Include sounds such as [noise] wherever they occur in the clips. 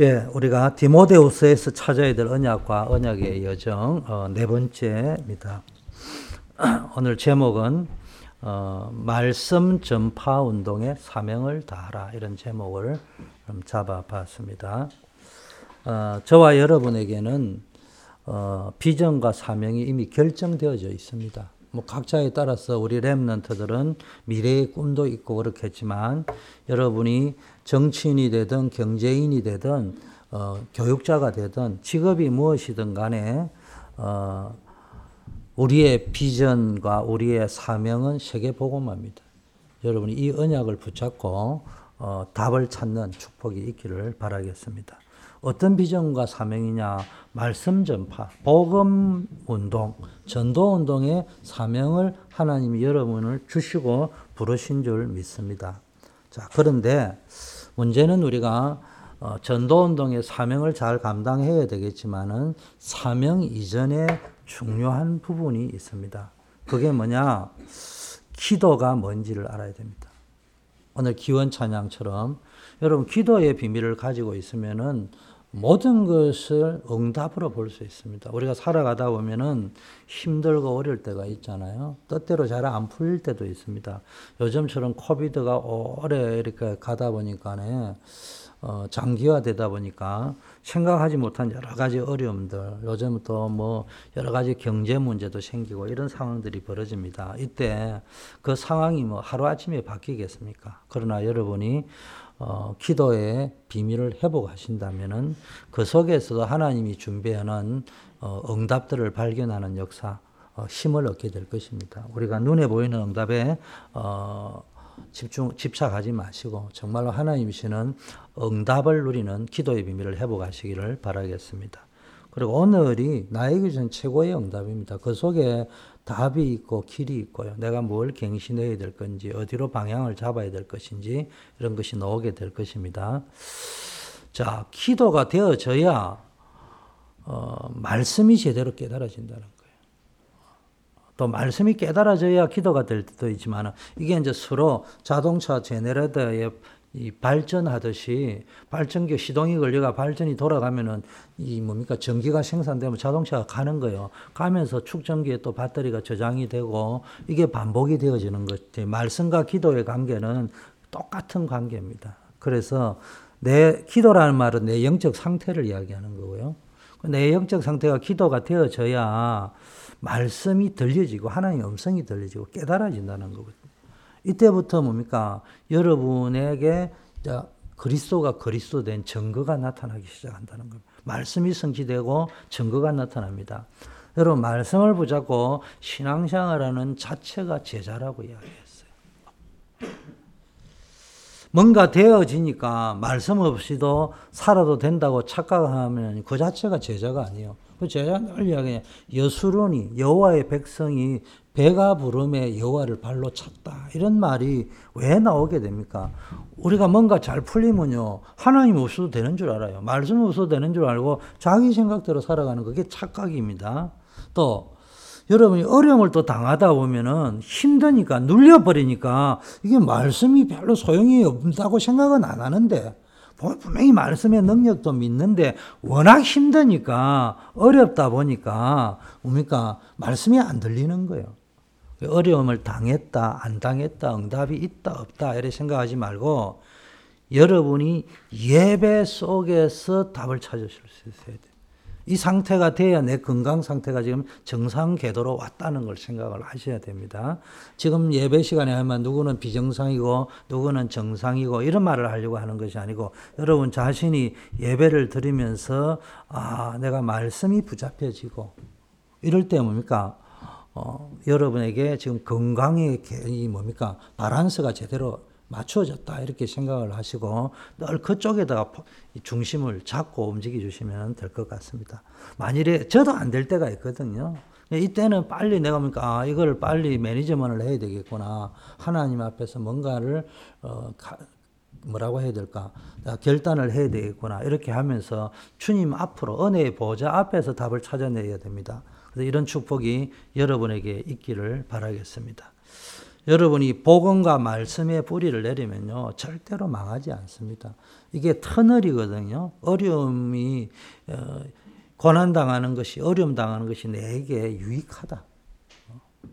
예, 우리가 디모데우스에서 찾아야 될 언약과 언약의 여정 어, 네 번째입니다. [clears throat] 오늘 제목은 어, 말씀 전파 운동의 사명을 다하라 이런 제목을 잡아봤습니다. 어, 저와 여러분에게는 어, 비전과 사명이 이미 결정되어져 있습니다. 뭐 각자에 따라서 우리 랩런트들은 미래의 꿈도 있고 그렇겠지만 여러분이 정치인이 되든 경제인이 되든 어, 교육자가 되든 직업이 무엇이든 간에 어, 우리의 비전과 우리의 사명은 세계 복음화입니다. 여러분이 이 언약을 붙잡고 어, 답을 찾는 축복이 있기를 바라겠습니다. 어떤 비전과 사명이냐? 말씀 전파, 복음 운동, 전도 운동의 사명을 하나님이 여러분을 주시고 부르신 줄 믿습니다. 자, 그런데 문제는 우리가 어, 전도 운동의 사명을 잘 감당해야 되겠지만은 사명 이전에 중요한 부분이 있습니다. 그게 뭐냐? 기도가 뭔지를 알아야 됩니다. 오늘 기원 찬양처럼 여러분 기도의 비밀을 가지고 있으면은 모든 것을 응답으로 볼 수 있습니다. 우리가 살아가다 보면은 힘들고 어려울 때가 있잖아요. 뜻대로 잘 안 풀릴 때도 있습니다. 요즘처럼 코비드가 오래 이렇게 가다 보니까네, 어, 장기화되다 보니까 생각하지 못한 여러 가지 어려움들, 요즘 또뭐 여러 가지 경제 문제도 생기고 이런 상황들이 벌어집니다. 이때 그 상황이 뭐 하루아침에 바뀌겠습니까? 그러나 여러분이 어, 기도의 비밀을 회복하신다면은 그 속에서도 하나님이 준비하는 어, 응답들을 발견하는 역사, 어, 힘을 얻게 될 것입니다. 우리가 눈에 보이는 응답에 어, 집중 집착하지 마시고 정말로 하나님이시는 응답을 누리는 기도의 비밀을 회복하시기를 바라겠습니다. 그리고 오늘이 나에게 준 최고의 응답입니다. 그 속에 답이 있고 길이 있고요. 내가 뭘 갱신해야 될 건지, 어디로 방향을 잡아야 될 것인지, 이런 것이 나오게 될 것입니다. 자, 기도가 되어져야, 어, 말씀이 제대로 깨달아진다는 거예요. 또 말씀이 깨달아져야 기도가 될 때도 있지만, 이게 이제 서로 자동차 제네레터의 이 발전하듯이 발전기 시동이 걸려가 발전이 돌아가면은 이 뭡니까 전기가 생산되면 자동차가 가는 거예요. 가면서 축전기에 또 배터리가 저장이 되고 이게 반복이 되어지는 것이 말씀과 기도의 관계는 똑같은 관계입니다. 그래서 내 기도라는 말은 내 영적 상태를 이야기하는 거고요. 내 영적 상태가 기도가 되어져야 말씀이 들려지고 하나님의 음성이 들려지고 깨달아진다는 거거든요. 이때부터 뭡니까? 여러분에게 그리스도가 그리스도 된 증거가 나타나기 시작한다는 겁니다. 말씀이 성취되고 증거가 나타납니다. 여러분 말씀을 붙잡고 신앙생활하는 자체가 제자라고 이야기했어요. 뭔가 되어지니까 말씀 없이도 살아도 된다고 착각하면 그 자체가 제자가 아니에요. 그 제자 늘 이야기해 여수론이 여호와의 백성이 배가 부름에 여호와를 발로 찼다. 이런 말이 왜 나오게 됩니까? 우리가 뭔가 잘 풀리면요. 하나님 없어도 되는 줄 알아요. 말씀 없어도 되는 줄 알고 자기 생각대로 살아가는 그게 착각입니다. 또 여러분이 어려움을 또 당하다 보면은 힘드니까 눌려버리니까 이게 말씀이 별로 소용이 없다고 생각은 안 하는데 분명히 말씀의 능력도 믿는데 워낙 힘드니까 어렵다 보니까 뭡니까 말씀이 안 들리는 거예요. 어려움을 당했다, 안 당했다, 응답이 있다, 없다, 이렇게 생각하지 말고 여러분이 예배 속에서 답을 찾으실 수 있어야 돼요. 이 상태가 돼야 내 건강 상태가 지금 정상 궤도로 왔다는 걸 생각을 하셔야 됩니다. 지금 예배 시간에 하면 누구는 비정상이고 누구는 정상이고 이런 말을 하려고 하는 것이 아니고 여러분 자신이 예배를 드리면서 아, 내가 말씀이 붙잡혀지고 이럴 때 뭡니까? 어, 여러분에게 지금 건강의 이 뭡니까 바란스가 제대로 맞추어졌다 이렇게 생각을 하시고 늘 그쪽에다가 중심을 잡고 움직여 주시면 될 것 같습니다. 만일에 저도 안 될 때가 있거든요. 이때는 빨리 내가 보니까 아, 이걸 빨리 매니저먼을 해야 되겠구나. 하나님 앞에서 뭔가를 어, 가, 뭐라고 해야 될까? 결단을 해야 되겠구나. 이렇게 하면서 주님 앞으로 은혜의 보좌 앞에서 답을 찾아내야 됩니다. 이런 축복이 여러분에게 있기를 바라겠습니다. 여러분이 복음과 말씀의 뿌리를 내리면요. 절대로 망하지 않습니다. 이게 터널이거든요. 어려움이 어, 고난당하는 것이 어려움 당하는 것이 내게 유익하다.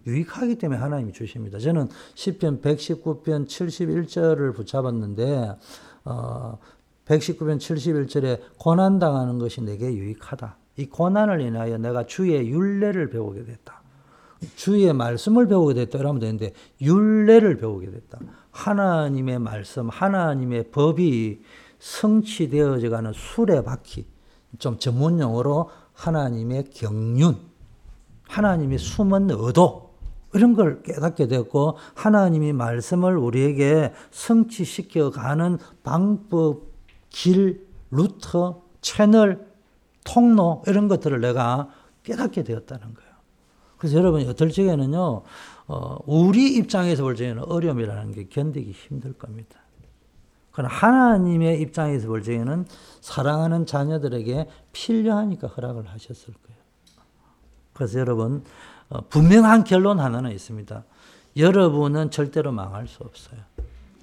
유익하기 때문에 하나님이 주십니다. 저는 시편 119편 71절을 붙잡았는데 어, 119편 71절에 고난 당하는 것이 내게 유익하다. 이 고난을 인하여 내가 주의 윤례를 배우게 됐다. 주의 말씀을 배우게 됐다 이러면 되는데 윤례를 배우게 됐다. 하나님의 말씀, 하나님의 법이 성취되어져 가는 수레바퀴. 좀 전문 용어로 하나님의 경륜, 하나님의 숨은 의도 이런 걸 깨닫게 되었고 하나님이 말씀을 우리에게 성취시켜 가는 방법, 길, 루트, 채널, 통로 이런 것들을 내가 깨닫게 되었다는 거예요. 그래서 여러분 어떨 적에는요, 어, 우리 입장에서 볼 적에는 어려움이라는 게 견디기 힘들 겁니다. 그러나 하나님의 입장에서 볼 적에는 사랑하는 자녀들에게 필요하니까 허락을 하셨을 거예요. 그래서 여러분 어, 분명한 결론 하나는 있습니다. 여러분은 절대로 망할 수 없어요.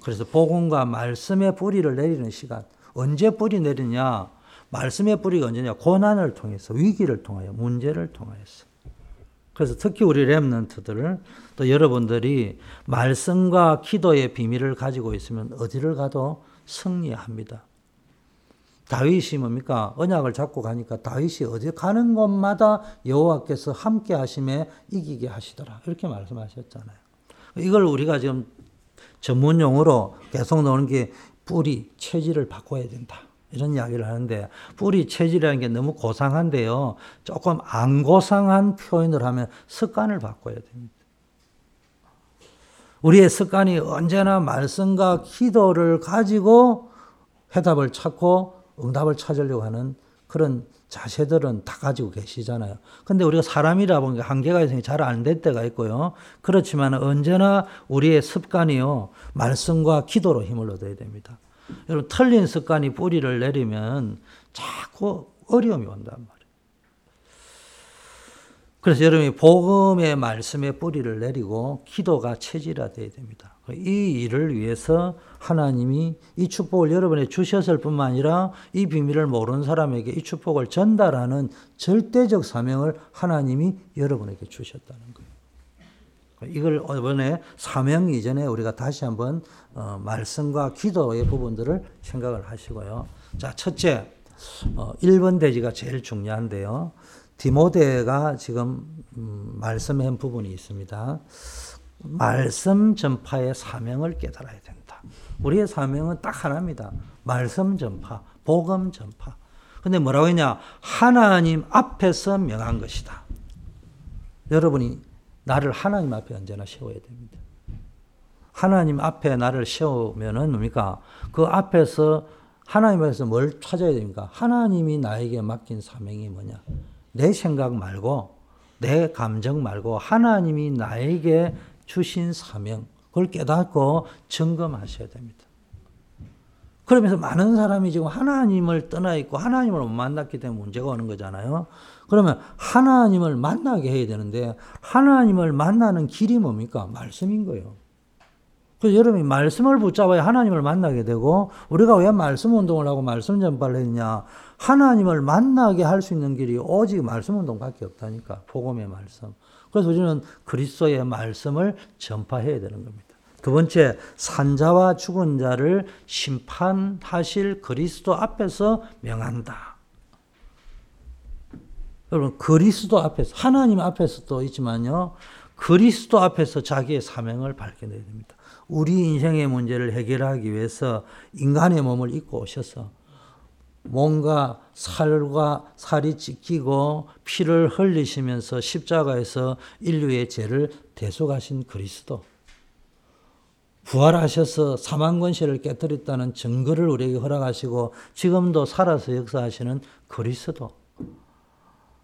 그래서 복음과 말씀의 뿌리를 내리는 시간 언제 뿌리 내리냐? 말씀의 뿌리가 언제냐? 고난을 통해서 위기를 통하여 문제를 통하여서. 그래서 특히 우리 렘넌트들 또 여러분들이 말씀과 기도의 비밀을 가지고 있으면 어디를 가도 승리합니다. 다윗이 뭡니까? 언약을 잡고 가니까 다윗이 어디 가는 곳마다 여호와께서 함께 하심에 이기게 하시더라. 이렇게 말씀하셨잖아요. 이걸 우리가 지금 전문 용어로 계속 나오는 게 뿌리, 체질을 바꿔야 된다. 이런 이야기를 하는데 뿌리 체질이라는 게 너무 고상한데요. 조금 안 고상한 표현을 하면 습관을 바꿔야 됩니다. 우리의 습관이 언제나 말씀과 기도를 가지고 해답을 찾고 응답을 찾으려고 하는 그런 자세들은 다 가지고 계시잖아요. 근데 우리가 사람이라 보니까 한계가 있으니 잘안 될 때가 있고요. 그렇지만 언제나 우리의 습관이요. 말씀과 기도로 힘을 얻어야 됩니다. 여러분, 틀린 습관이 뿌리를 내리면 자꾸 어려움이 온단 말이에요. 그래서 여러분이 복음의 말씀의 뿌리를 내리고 기도가 체질화되어야 됩니다. 이 일을 위해서 하나님이 이 축복을 여러분에 주셨을 뿐만 아니라 이 비밀을 모르는 사람에게 이 축복을 전달하는 절대적 사명을 하나님이 여러분에게 주셨다는 거예요. 이걸 이번에 사명 이전에 우리가 다시 한번 어, 말씀과 기도의 부분들을 생각을 하시고요. 자, 첫째, 어, 1번 대지가 제일 중요한데요. 디모데가 지금 음, 말씀한 부분이 있습니다. 말씀 전파의 사명을 깨달아야 된다. 우리의 사명은 딱 하나입니다. 말씀 전파, 복음 전파. 근데 뭐라고 했냐? 하나님 앞에서 명한 것이다. 여러분이 나를 하나님 앞에 언제나 세워야 됩니다. 하나님 앞에 나를 세우면은 뭡니까? 그 앞에서 하나님 앞에서 뭘 찾아야 됩니까? 하나님이 나에게 맡긴 사명이 뭐냐? 내 생각 말고 내 감정 말고 하나님이 나에게 주신 사명 그걸 깨닫고 점검하셔야 됩니다. 그러면서 많은 사람이 지금 하나님을 떠나 있고 하나님을 못 만났기 때문에 문제가 오는 거잖아요. 그러면 하나님을 만나게 해야 되는데 하나님을 만나는 길이 뭡니까? 말씀인 거예요. 그래서 여러분이 말씀을 붙잡아야 하나님을 만나게 되고 우리가 왜 말씀 운동을 하고 말씀 전파를 했냐? 하나님을 만나게 할 수 있는 길이 오직 말씀 운동밖에 없다니까. 복음의 말씀. 그래서 우리는 그리스도의 말씀을 전파해야 되는 겁니다. 두 번째, 산자와 죽은 자를 심판하실 그리스도 앞에서 명한다. 여러분, 그리스도 앞에서, 하나님 앞에서도 있지만요, 그리스도 앞에서 자기의 사명을 밝혀내야 됩니다. 우리 인생의 문제를 해결하기 위해서 인간의 몸을 입고 오셔서 뭔가 살과 살이 찢기고 피를 흘리시면서 십자가에서 인류의 죄를 대속하신 그리스도. 부활하셔서 사망 권세를 깨뜨렸다는 증거를 우리에게 허락하시고 지금도 살아서 역사하시는 그리스도.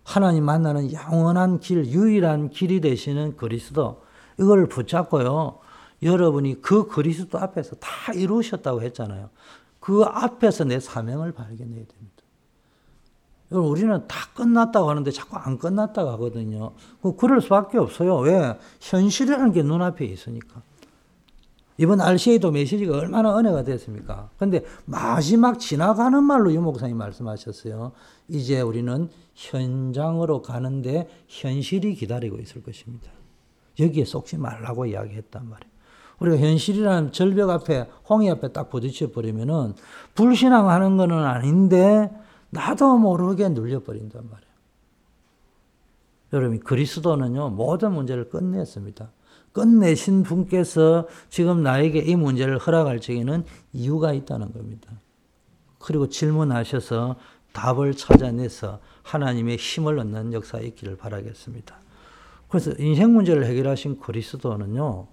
하나님 만나는 영원한 길, 유일한 길이 되시는 그리스도. 이걸 붙잡고요. 여러분이 그 그리스도 앞에서 다 이루셨다고 했잖아요. 그 앞에서 내 사명을 발견해야 됩니다. 여러분, 우리는 다 끝났다고 하는데 자꾸 안 끝났다고 하거든요. 그럴 수밖에 없어요. 왜? 현실이라는 게 눈앞에 있으니까. 이번 RCA도 메시지가 얼마나 은혜가 됐습니까? 근데 마지막 지나가는 말로 유목사님 말씀하셨어요. 이제 우리는 현장으로 가는데 현실이 기다리고 있을 것입니다. 여기에 속지 말라고 이야기했단 말이에요. 우리가 현실이라는 절벽 앞에, 홍해 앞에 딱 부딪혀 버리면은 불신앙하는 거는 아닌데 나도 모르게 눌려 버린단 말이에요. 여러분, 그리스도는요, 모든 문제를 끝냈습니다. 끝내신 분께서 지금 나에게 이 문제를 허락할 적에는 이유가 있다는 겁니다. 그리고 질문하셔서 답을 찾아내서 하나님의 힘을 얻는 역사가 있기를 바라겠습니다. 그래서 인생 문제를 해결하신 그리스도는요,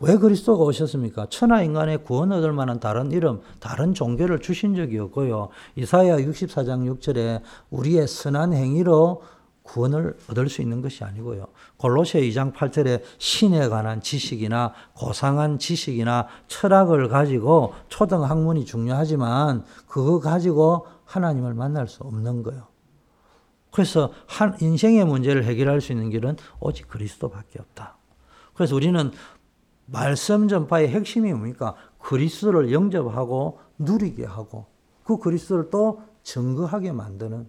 왜 그리스도가 오셨습니까? 천하 인간의 구원 얻을 만한 다른 이름, 다른 종교를 주신 적이 없고요. 이사야 64장 6절에 우리의 선한 행위로 구원을 얻을 수 있는 것이 아니고요. 골로새 2장 8절에 신에 관한 지식이나 고상한 지식이나 철학을 가지고 초등 학문이 중요하지만 그거 가지고 하나님을 만날 수 없는 거예요. 그래서 한 인생의 문제를 해결할 수 있는 길은 오직 그리스도밖에 없다. 그래서 우리는 말씀 전파의 핵심이 뭡니까? 그리스도를 영접하고 누리게 하고 그 그리스도를 또 증거하게 만드는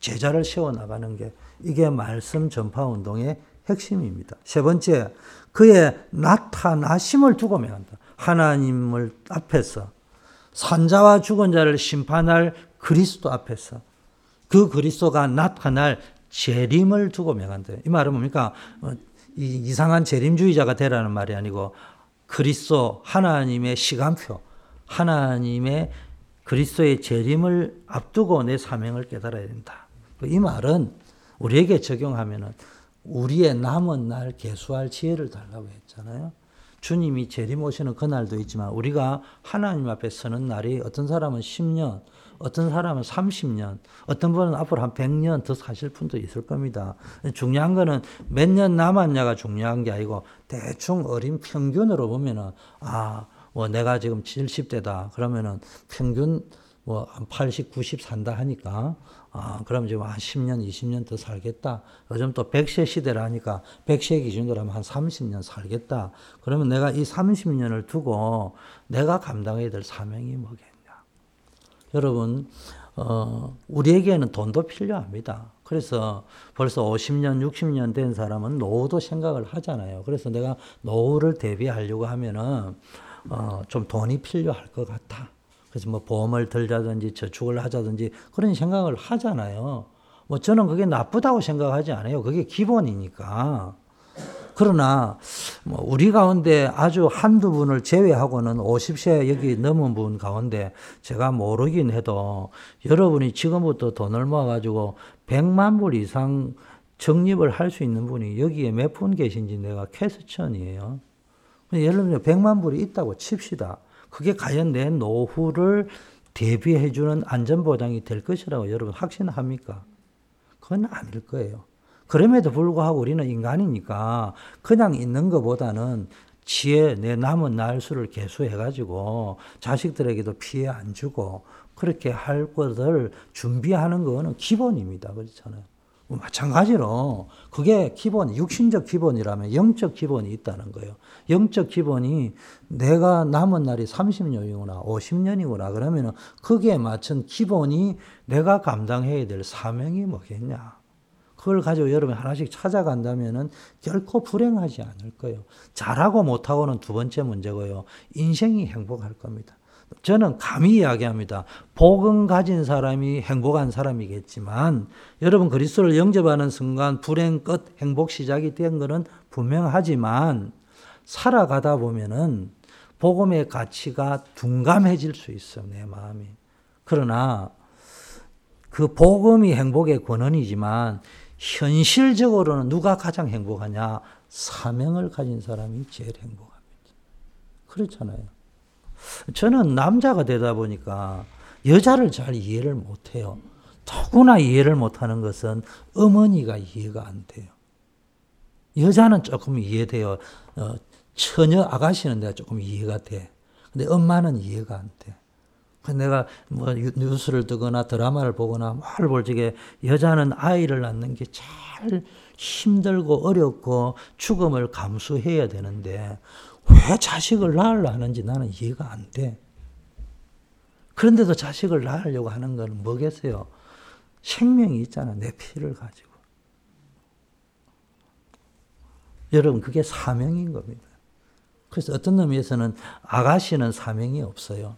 제자를 세워 나가는 게 이게 말씀 전파 운동의 핵심입니다. 세 번째, 그의 나타나심을 두고 명한다. 하나님을 앞에서 산자와 죽은 자를 심판할 그리스도 앞에서 그 그리스도가 나타날 재림을 두고 명한다. 이 말은 뭡니까? 어, 이상한 재림주의자가 되라는 말이 아니고 그리스도 하나님의 시간표, 하나님의 그리스도의 재림을 앞두고 내 사명을 깨달아야 된다. 이 말은 우리에게 적용하면은 우리의 남은 날 개수할 지혜를 달라고 했잖아요. 주님이 재림 오시는 그날도 있지만 우리가 하나님 앞에 서는 날이 어떤 사람은 10년, 어떤 사람은 30년, 어떤 분은 앞으로 한 100년 더 사실 분도 있을 겁니다. 중요한 거는 몇 년 남았냐가 중요한 게 아니고 대충 어린 평균으로 보면은 아, 뭐 내가 지금 70대다. 그러면은 평균 뭐 한 80, 90 산다 하니까 아, 그럼 지금 한 10년, 20년 더 살겠다. 요즘 또 100세 시대라니까 100세 기준으로 하면 한 30년 살겠다. 그러면 내가 이 30년을 두고 내가 감당해야 될 사명이 뭐겠냐. 여러분, 어, 우리에게는 돈도 필요합니다. 그래서 벌써 50년, 60년 된 사람은 노후도 생각을 하잖아요. 그래서 내가 노후를 대비하려고 하면은, 어, 좀 돈이 필요할 것 같아. 그래서 뭐 보험을 들자든지 저축을 하자든지 그런 생각을 하잖아요. 뭐 저는 그게 나쁘다고 생각하지 않아요. 그게 기본이니까. 그러나 뭐 우리 가운데 아주 한두 분을 제외하고는 50세 여기 넘은 분 가운데 제가 모르긴 해도 여러분이 지금부터 돈을 모아가지고 100만 불 이상 적립을 할 수 있는 분이 여기에 몇 분 계신지 내가 캐스천이에요. 예를 들면 100만 불이 있다고 칩시다. 그게 과연 내 노후를 대비해 주는 안전 보장이 될 것이라고 여러분 확신합니까? 그건 아닐 거예요. 그럼에도 불구하고 우리는 인간이니까 그냥 있는 것보다는 지혜 내 남은 날 수를 계수해 가지고 자식들에게도 피해 안 주고 그렇게 할 것을 준비하는 거는 기본입니다. 그렇잖아요. 뭐 마찬가지로 그게 기본, 육신적 기본이라면 영적 기본이 있다는 거예요. 영적 기본이 내가 남은 날이 30년이구나, 50년이구나, 그러면은 거기에 맞춘 기본이 내가 감당해야 될 사명이 뭐겠냐. 그걸 가지고 여러분 하나씩 찾아간다면은 결코 불행하지 않을 거예요. 잘하고 못하고는 두 번째 문제고요. 인생이 행복할 겁니다. 저는 감히 이야기합니다. 복음 가진 사람이 행복한 사람이겠지만 여러분 그리스도를 영접하는 순간 불행 끝 행복 시작이 된 것은 분명하지만 살아가다 보면은 복음의 가치가 둔감해질 수 있어 내 마음이. 그러나 그 복음이 행복의 권원이지만 현실적으로는 누가 가장 행복하냐? 사명을 가진 사람이 제일 행복합니다. 그렇잖아요. 저는 남자가 되다 보니까 여자를 잘 이해를 못해요. 더구나 이해를 못하는 것은 어머니가 이해가 안 돼요. 여자는 조금 이해돼요. 어, 처녀 아가씨는 내가 조금 이해가 돼. 근데 엄마는 이해가 안 돼. 내가 뭐 뉴스를 뜨거나 드라마를 보거나 뭐를 볼 적에 여자는 아이를 낳는 게 잘 힘들고 어렵고 죽음을 감수해야 되는데 왜 자식을 낳으려 하는지 나는 이해가 안 돼. 그런데도 자식을 낳으려고 하는 건 뭐겠어요? 생명이 있잖아. 내 피를 가지고. 여러분, 그게 사명인 겁니다. 그래서 어떤 의미에서는 아가씨는 사명이 없어요.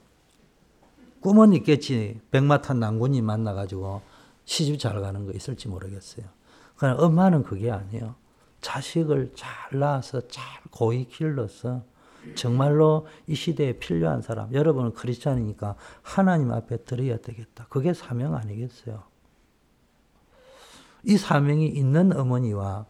꿈은 있겠지. 백마탄 낭군이 만나가지고 시집 잘 가는 거 있을지 모르겠어요. 그러나 엄마는 그게 아니에요. 자식을 잘 낳아서 잘 고이 길러서 정말로 이 시대에 필요한 사람, 여러분은 크리스찬이니까 하나님 앞에 드려야 되겠다. 그게 사명 아니겠어요? 이 사명이 있는 어머니와 뭐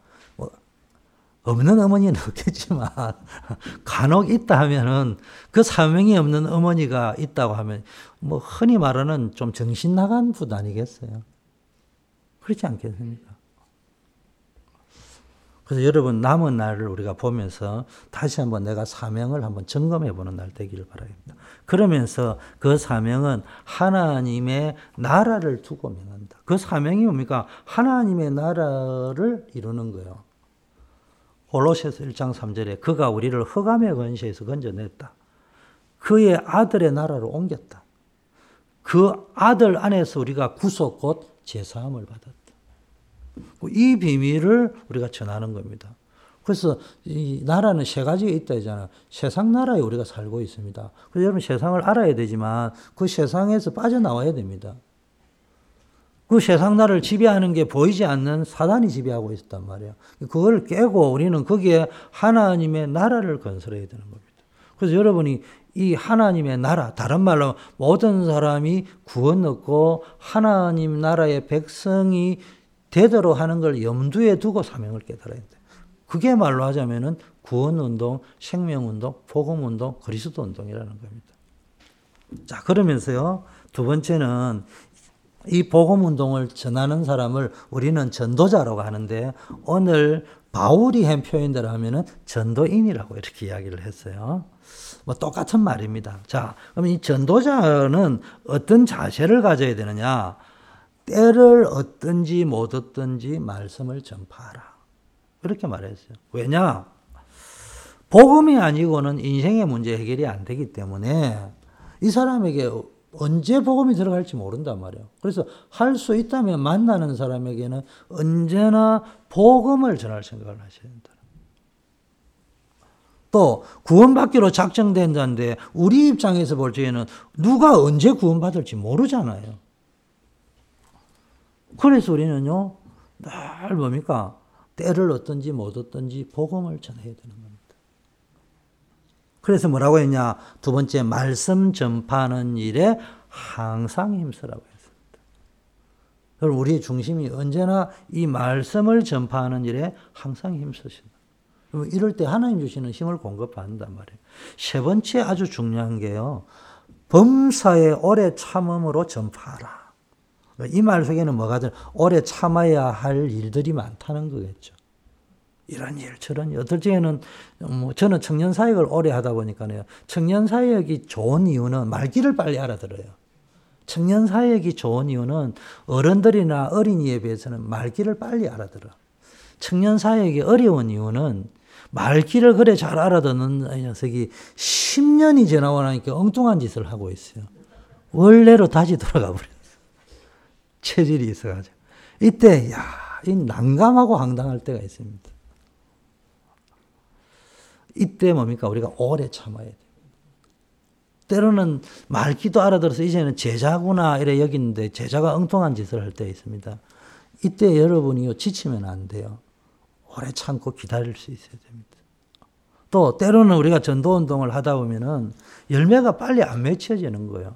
없는 어머니는 없겠지만 [laughs] 간혹 있다 하면은 그 사명이 없는 어머니가 있다고 하면 뭐 흔히 말하는 좀 정신 나간 분 아니겠어요? 그렇지 않겠습니까? 그래서 여러분 남은 날을 우리가 보면서 다시 한번 내가 사명을 한번 점검해 보는 날 되기를 바랍니다. 그러면서 그 사명은 하나님의 나라를 두고 명한다. 그 사명이 뭡니까? 하나님의 나라를 이루는 거예요. 골로새서 1장 3절에 그가 우리를 흑암의 권세에서 건져냈다. 그의 아들의 나라로 옮겼다. 그 아들 안에서 우리가 구속 곧 제사함을 받았다. 이 비밀을 우리가 전하는 겁니다. 그래서 이 나라는 세 가지가 있다 잖아 세상 나라에 우리가 살고 있습니다. 그래서 여러분 세상을 알아야 되지만 그 세상에서 빠져나와야 됩니다. 그 세상 나라를 지배하는 게 보이지 않는 사단이 지배하고 있었단 말이에요. 그걸 깨고 우리는 거기에 하나님의 나라를 건설해야 되는 겁니다. 그래서 여러분이 이 하나님의 나라, 다른 말로 모든 사람이 구원 얻고 하나님 나라의 백성이 되도록 하는 걸 염두에 두고 사명을 깨달아야 돼. 그게 말로 하자면은 구원 운동, 생명 운동, 복음 운동, 그리스도 운동이라는 겁니다. 자, 그러면서요, 두 번째는 이 복음 운동을 전하는 사람을 우리는 전도자라고 하는데, 오늘 바울이 한 표현대로 하면은 전도인이라고 이렇게 이야기를 했어요. 뭐 똑같은 말입니다. 자, 그럼 이 전도자는 어떤 자세를 가져야 되느냐? 때를 얻든지 못 얻든지 말씀을 전파하라. 그렇게 말했어요. 왜냐? 복음이 아니고는 인생의 문제 해결이 안 되기 때문에 이 사람에게 언제 복음이 들어갈지 모른단 말이에요. 그래서 할 수 있다면 만나는 사람에게는 언제나 복음을 전할 생각을 하셔야 된다. 또 구원받기로 작정된다는데 우리 입장에서 볼 적에는 누가 언제 구원받을지 모르잖아요. 그래서 우리는요, 늘 뭡니까? 때를 얻든지 못 얻든지 복음을 전해야 되는 겁니다. 그래서 뭐라고 했냐? 두 번째, 말씀 전파하는 일에 항상 힘쓰라고 했습니다. 그럼 우리의 중심이 언제나 이 말씀을 전파하는 일에 항상 힘쓰신다. 이럴 때 하나님 주시는 힘을 공급한단 말이에요. 세 번째 아주 중요한 게요. 범사에 오래 참음으로 전파하라. 이 말 속에는 뭐가 들 오래 참아야 할 일들이 많다는 거겠죠. 이런 일, 저런 일. 어떨 때는, 뭐, 저는 청년 사역을 오래 하다 보니까요. 청년 사역이 좋은 이유는 말귀를 빨리 알아들어요. 청년 사역이 좋은 이유는 어른들이나 어린이에 비해서는 말귀를 빨리 알아들어. 청년 사역이 어려운 이유는 말귀를 그래 잘 알아듣는 녀석이 10년이 지나고 나니까 엉뚱한 짓을 하고 있어요. 원래로 다시 돌아가 버려요. 체질이 있어가지고. 이때, 야, 이 난감하고 황당할 때가 있습니다. 이때 뭡니까? 우리가 오래 참아야 돼요. 때로는 말기도 알아들어서 이제는 제자구나 이래 여기는데 제자가 엉뚱한 짓을 할때 있습니다. 이때 여러분이 지치면 안 돼요. 오래 참고 기다릴 수 있어야 됩니다. 또 때로는 우리가 전도 운동을 하다 보면은 열매가 빨리 안 맺혀지는 거예요.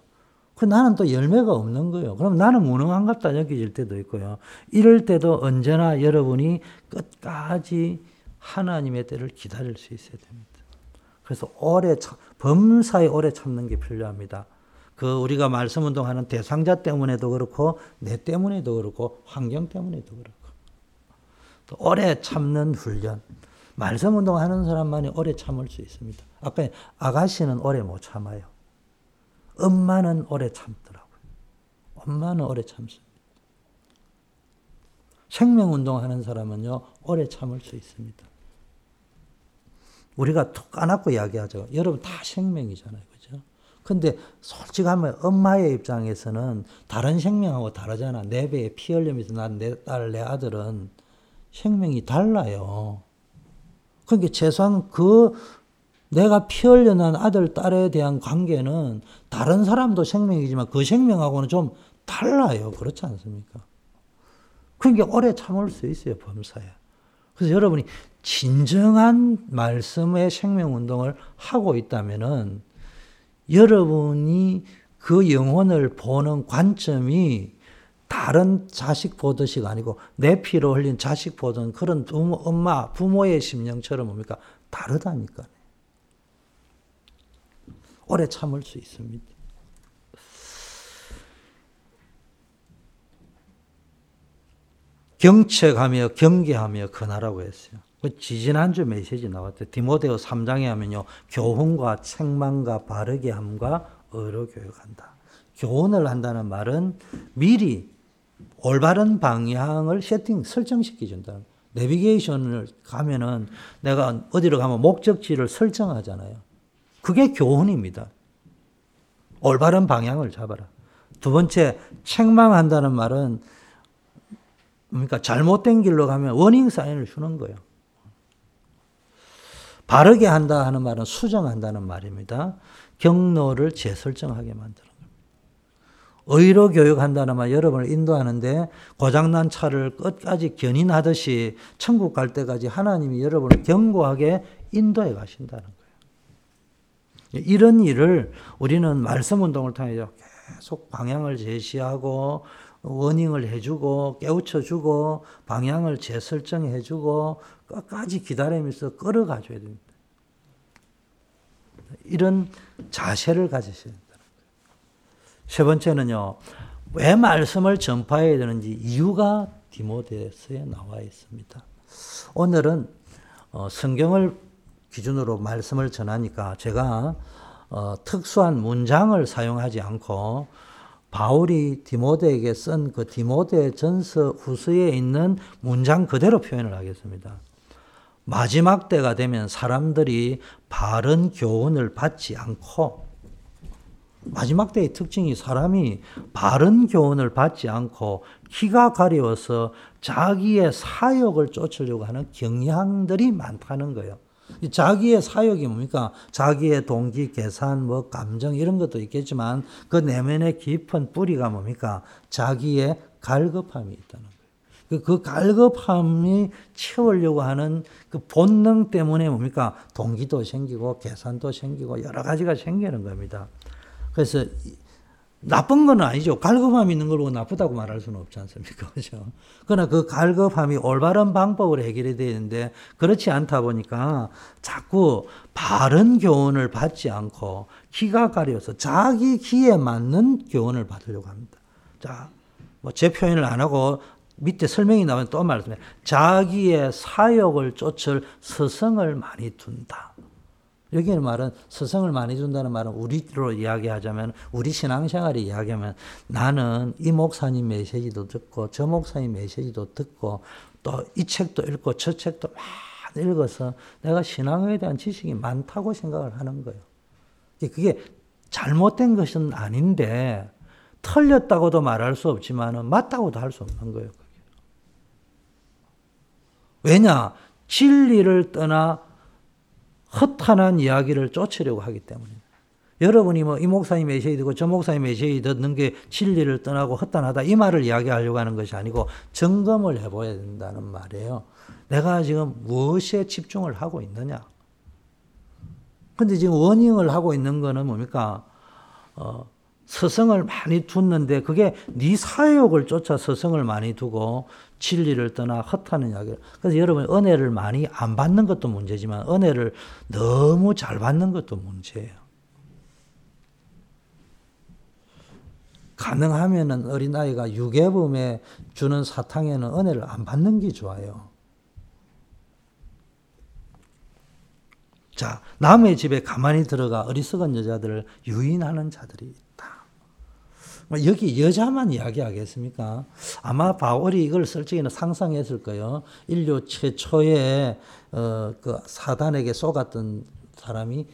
그 나는 또 열매가 없는 거예요. 그럼 나는 무능한 같다 느껴질 때도 있고요. 이럴 때도 언제나 여러분이 끝까지 하나님의 때를 기다릴 수 있어야 됩니다. 그래서 오래 범사에 오래 참는 게 필요합니다. 그 우리가 말씀 운동하는 대상자 때문에도 그렇고 내 때문에도 그렇고 환경 때문에도 그렇고 또 오래 참는 훈련. 말씀 운동하는 사람만이 오래 참을 수 있습니다. 아까 아가씨는 오래 못 참아요. 엄마는 오래 참더라고요. 엄마는 오래 참습니다. 생명 운동 하는 사람은요, 오래 참을 수 있습니다. 우리가 툭 까놓고 이야기하죠. 여러분 다 생명이잖아요. 그죠? 근데 솔직하면 엄마의 입장에서는 다른 생명하고 다르잖아. 내 배에 피 흘리면서 난 내 딸, 내 아들은 생명이 달라요. 그러니까 최소한 그 내가 피 흘려난 아들, 딸에 대한 관계는 다른 사람도 생명이지만 그 생명하고는 좀 달라요. 그렇지 않습니까? 그러니까 오래 참을 수 있어요, 범사에. 그래서 여러분이 진정한 말씀의 생명 운동을 하고 있다면은 여러분이 그 영혼을 보는 관점이 다른 자식 보듯이가 아니고 내 피로 흘린 자식 보던 그런 부모, 엄마, 부모의 심령처럼 뭡니까? 다르다니까요. 오래 참을 수 있습니다. 경책하며 경계하며 근하라고 했어요. 그 지지난주 메시지 나왔대 디모데오 3장에 하면요. 교훈과 책망과 바르게 함과 의로 교육한다. 교훈을 한다는 말은 미리 올바른 방향을 세팅 설정시켜 준다. 내비게이션을 가면은 내가 어디로 가면 목적지를 설정하잖아요. 그게 교훈입니다. 올바른 방향을 잡아라. 두 번째, 책망한다는 말은 그러니까 잘못된 길로 가면 워닝 사인을 주는 거예요. 바르게 한다 하는 말은 수정한다는 말입니다. 경로를 재설정하게 만드는 겁니다. 의로 교육한다는 말 여러분을 인도하는데 고장난 차를 끝까지 견인하듯이 천국 갈 때까지 하나님이 여러분을 견고하게 인도해 가신다는 거예요. 이런 일을 우리는 말씀 운동을 통해 계속 방향을 제시하고 워닝을 해주고 깨우쳐주고 방향을 재설정해주고 끝까지 기다리면서 끌어가줘야 됩니다. 이런 자세를 가지셔야 된다. 세 번째는요, 왜 말씀을 전파해야 되는지 이유가 디모데서에 나와 있습니다. 오늘은 어, 성경을 기준으로 말씀을 전하니까 제가 어, 특수한 문장을 사용하지 않고 바울이 디모데에게 쓴 그 디모데 전서 후서에 있는 문장 그대로 표현을 하겠습니다. 마지막 때가 되면 사람들이 바른 교훈을 받지 않고 마지막 때의 특징이 사람이 바른 교훈을 받지 않고 키가 가려워서 자기의 사욕을 쫓으려고 하는 경향들이 많다는 거예요. 자기의 사역이 뭡니까? 자기의 동기, 계산, 뭐 감정 이런 것도 있겠지만 그 내면의 깊은 뿌리가 뭡니까? 자기의 갈급함이 있다는 거예요. 그, 그 갈급함이 채우려고 하는 그 본능 때문에 뭡니까? 동기도 생기고 계산도 생기고 여러 가지가 생기는 겁니다. 그래서 나쁜 건 아니죠. 갈급함이 있는 걸 보고 나쁘다고 말할 수는 없지 않습니까? [laughs] 그죠? 그러나 그 갈급함이 올바른 방법으로 해결이 되는데 그렇지 않다 보니까 자꾸 바른 교훈을 받지 않고 기가 가려서 자기 기에 맞는 교훈을 받으려고 합니다. 자, 뭐 제 표현을 안 하고 밑에 설명이 나오면 또 말씀해. 자기의 사역을 쫓을 스성을 많이 둔다. 여기는 말은 스승을 많이 준다는 말은 우리로 이야기하자면 우리 신앙생활을 이야기하면 나는 이 목사님 메시지도 듣고 저 목사님 메시지도 듣고 또 이 책도 읽고 저 책도 많이 읽어서 내가 신앙에 대한 지식이 많다고 생각을 하는 거예요. 그게 잘못된 것은 아닌데 틀렸다고도 말할 수 없지만 맞다고도 할 수 없는 거예요. 왜냐? 진리를 떠나 허탄한 이야기를 쫓으려고 하기 때문에. 여러분이 뭐 이 목사님 메시지 듣고 저 목사님 메시지 듣는 게 진리를 떠나고 헛단하다 이 말을 이야기하려고 하는 것이 아니고 점검을 해봐야 된다는 말이에요. 내가 지금 무엇에 집중을 하고 있느냐. 근데 지금 원인을 하고 있는 거는 뭡니까? 어, 서성을 많이 뒀는데 그게 네 사욕을 쫓아 서성을 많이 두고 진리를 떠나 헛하는 이야기를. 그래서 여러분 은혜를 많이 안 받는 것도 문제지만 은혜를 너무 잘 받는 것도 문제예요. 가능하면은 어린아이가 유괴범에 주는 사탕에는 은혜를 안 받는 게 좋아요. 자, 남의 집에 가만히 들어가 어리석은 여자들을 유인하는 자들이 뭐 여기 여자만 이야기하겠습니까? 아마 바울이 이걸 쓸 적에는 상상했을 거예요. 인류 최초의 어, 그 사단에게 속았던 사람이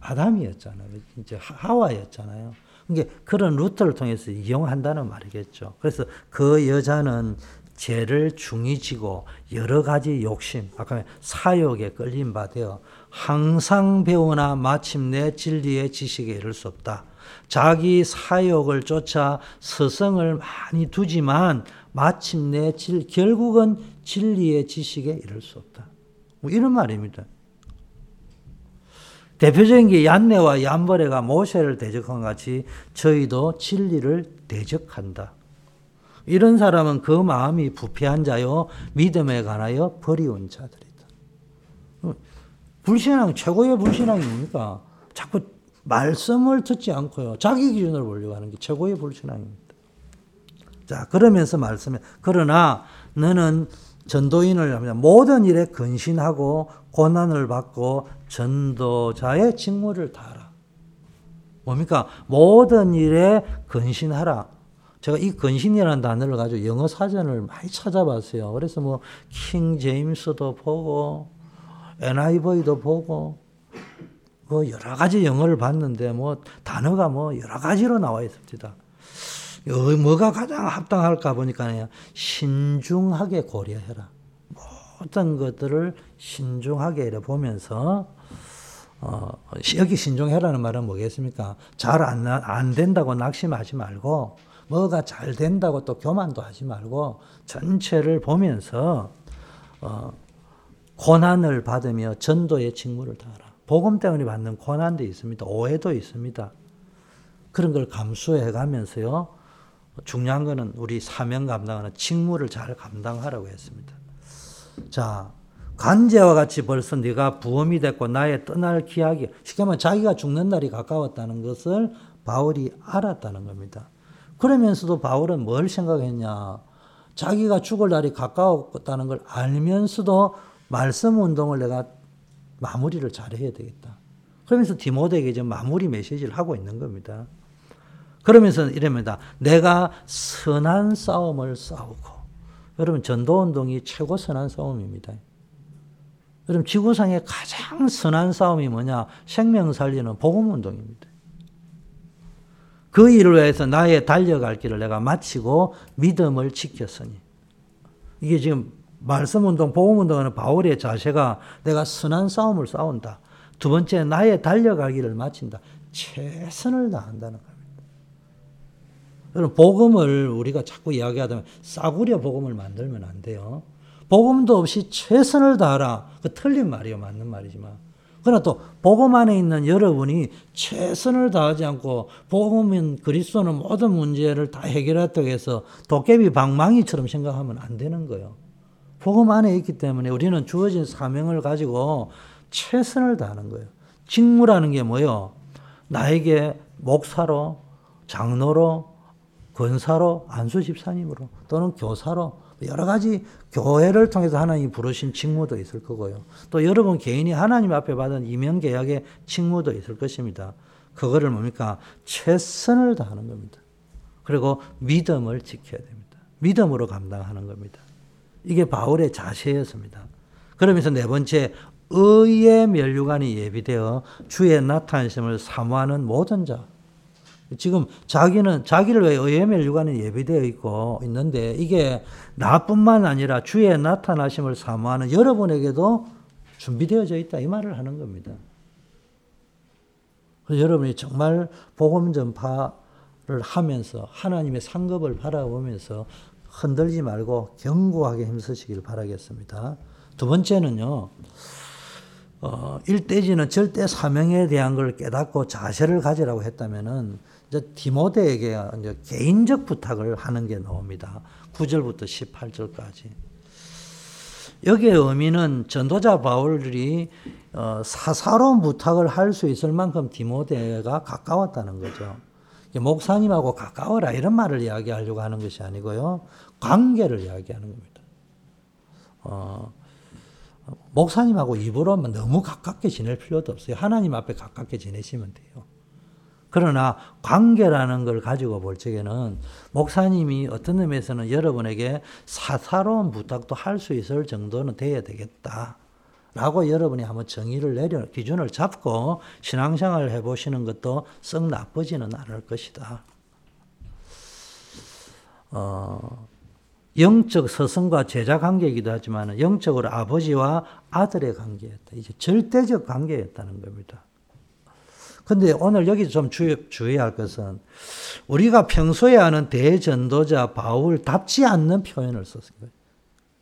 아담이었잖아요. 이제 하와였잖아요. 이게 그런 루트를 통해서 이용한다는 말이겠죠. 그래서 그 여자는 죄를 중히 지고 여러 가지 욕심, 아까 사욕에 끌린 바 되어 항상 배우나 마침내 진리의 지식에 이를 수 없다. 자기 사욕을 쫓아 스승을 많이 두지만 마침내 질, 결국은 진리의 지식에 이를 수 없다. 뭐 이런 말입니다. 대표적인 게 얀네와 얀버레가 모세를 대적한 같이 저희도 진리를 대적한다. 이런 사람은 그 마음이 부패한 자요 믿음에 관하여 버리운 자들이다. 불신앙 최고의 불신앙이 뭡니까? 자꾸 말씀을 듣지 않고요. 자기 기준을 보려고 하는 게 최고의 불신앙입니다. 자, 그러면서 말씀해. 그러나 너는 전도인을 합니다. 모든 일에 근신하고 고난을 받고 전도자의 직무를 다하라. 뭡니까? 모든 일에 근신하라. 제가 이 근신이라는 단어를 가지고 영어 사전을 많이 찾아봤어요. 그래서 뭐, 킹 제임스도 보고, NIV도 보고, 그 여러 가지 영어를 봤는데, 뭐, 단어가 뭐, 여러 가지로 나와 있습니다. 뭐가 가장 합당할까 보니까 신중하게 고려해라. 모든 것들을 신중하게 보면서 어, 여기 신중해라는 말은 뭐겠습니까? 잘안 안 된다고 낙심하지 말고 뭐가 잘 된다고 또 교만도 하지 말고 전체를 보면서 어, 고난을 받으며 전도의 직무를 다하라. 복음 때문에 받는 고난도 있습니다. 오해도 있습니다. 그런 걸 감수해 가면서요. 중요한 거는 우리 사명 감당하는 직무를 잘 감당하라고 했습니다. 자, 간제와 같이 벌써 네가 부험이 됐고 나의 떠날 기약이 쉽게 말하면 자기가 죽는 날이 가까웠다는 것을 바울이 알았다는 겁니다. 그러면서도 바울은 뭘 생각했냐? 자기가 죽을 날이 가까웠다는 걸 알면서도 말씀 운동을 내가 마무리를 잘 해야 되겠다. 그러면서 디모데에게 이제 마무리 메시지를 하고 있는 겁니다. 그러면서 이럽니다. 내가 선한 싸움을 싸우고. 여러분, 전도운동이 최고 선한 싸움입니다. 여러분, 지구상의 가장 선한 싸움이 뭐냐? 생명 살리는 복음운동입니다. 그 일을 위해서 나의 달려갈 길을 내가 마치고 믿음을 지켰으니. 이게 지금 말씀운동, 복음운동하는 바울의 자세가 내가 선한 싸움을 싸운다. 두 번째, 나의 길을 마친다. 최선을 다한다는 거예요. 여러분, 복음을 우리가 자꾸 이야기하다 싸구려 복음을 만들면 안 돼요. 복음도 없이 최선을 다하라. 그 틀린 말이요. 맞는 말이지만. 그러나 또 복음 안에 있는 여러분이 최선을 다하지 않고 복음은 그리스도는 모든 문제를 다 해결했다고 해서 도깨비 방망이처럼 생각하면 안 되는 거예요. 복음 안에 있기 때문에 우리는 주어진 사명을 가지고 최선을 다하는 거예요. 직무라는 게 뭐예요? 나에게 목사로, 장로로, 권사로, 안수 집사님으로 또는 교사로 여러 가지 교회를 통해서 하나님이 부르신 직무도 있을 거고요. 또 여러분 개인이 하나님 앞에 받은 이명 계약의 직무도 있을 것입니다. 그거를 뭡니까? 최선을 다하는 겁니다. 그리고 믿음을 지켜야 됩니다. 믿음으로 감당하는 겁니다. 이게 바울의 자세였습니다. 그러면서 네 번째 의의 면류관이 예비되어 주의 나타나심을 사모하는 모든 자. 지금 자기는 자기를 위해 의의 멸류관이 예비되어 있고 있는데 이게 나뿐만 아니라 주의 나타나심을 사모하는 여러분에게도 준비되어져 있다 이 말을 하는 겁니다. 여러분이 정말 복음 전파를 하면서 하나님의 상급을 바라보면서 흔들지 말고 견고하게 힘쓰시길 바라겠습니다. 두 번째는요. 어, 일대지는 절대 사명에 대한 걸 깨닫고 자세를 가지라고 했다면은 이제 디모데에게 이제 개인적 부탁을 하는 게 나옵니다. 9절부터 18절까지. 여기의 의미는 전도자 바울이 어, 사사로운 부탁을 할 수 있을 만큼 디모데가 가까웠다는 거죠. 목사님하고 가까워라 이런 말을 이야기하려고 하는 것이 아니고요. 관계를 이야기하는 겁니다. 어, 목사님하고 입으로 너무 가깝게 지낼 필요도 없어요. 하나님 앞에 가깝게 지내시면 돼요. 그러나 관계라는 걸 가지고 볼 적에는 목사님이 어떤 의미에서는 여러분에게 사사로운 부탁도 할 수 있을 정도는 돼야 되겠다. 라고 여러분이 한번 정의를 내려, 기준을 잡고 신앙생활을 해보시는 것도 썩 나쁘지는 않을 것이다. 어, 영적 스승과 제자 관계이기도 하지만 영적으로 아버지와 아들의 관계였다. 이제 절대적 관계였다는 겁니다. 근데 오늘 여기 좀 주의, 주의할 것은 우리가 평소에 하는 대전도자 바울답지 않는 표현을 썼어요.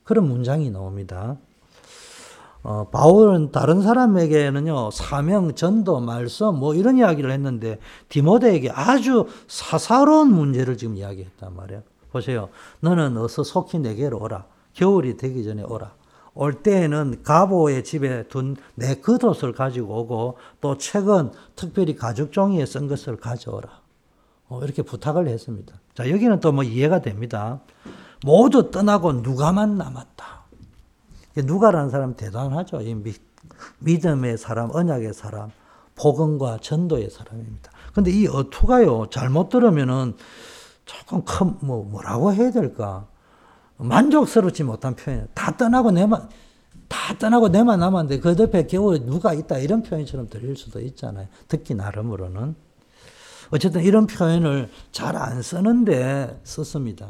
그런 문장이 나옵니다. 어, 바울은 다른 사람에게는요, 사명, 전도, 말씀, 뭐 이런 이야기를 했는데, 디모데에게 아주 사사로운 문제를 지금 이야기했단 말이에요. 보세요. 너는 어서 속히 내게로 오라. 겨울이 되기 전에 오라. 올 때에는 가보의 집에 둔 내 겉옷을 가지고 오고 또 책은 특별히 가죽 종이에 쓴 것을 가져오라. 어, 이렇게 부탁을 했습니다. 자, 여기는 또 뭐 이해가 됩니다. 모두 떠나고 누가만 남았다. 누가라는 사람 대단하죠. 이 미, 믿음의 사람, 언약의 사람, 복음과 전도의 사람입니다. 근데 이 어투가요, 잘못 들으면은 조금 큰, 뭐, 뭐라고 해야 될까? 만족스럽지 못한 표현. 다 떠나고 내만, 다 떠나고 내만 남았는데 그 옆에 겨우 누가 있다 이런 표현처럼 들릴 수도 있잖아요. 듣기 나름으로는. 어쨌든 이런 표현을 잘 안 쓰는데 썼습니다.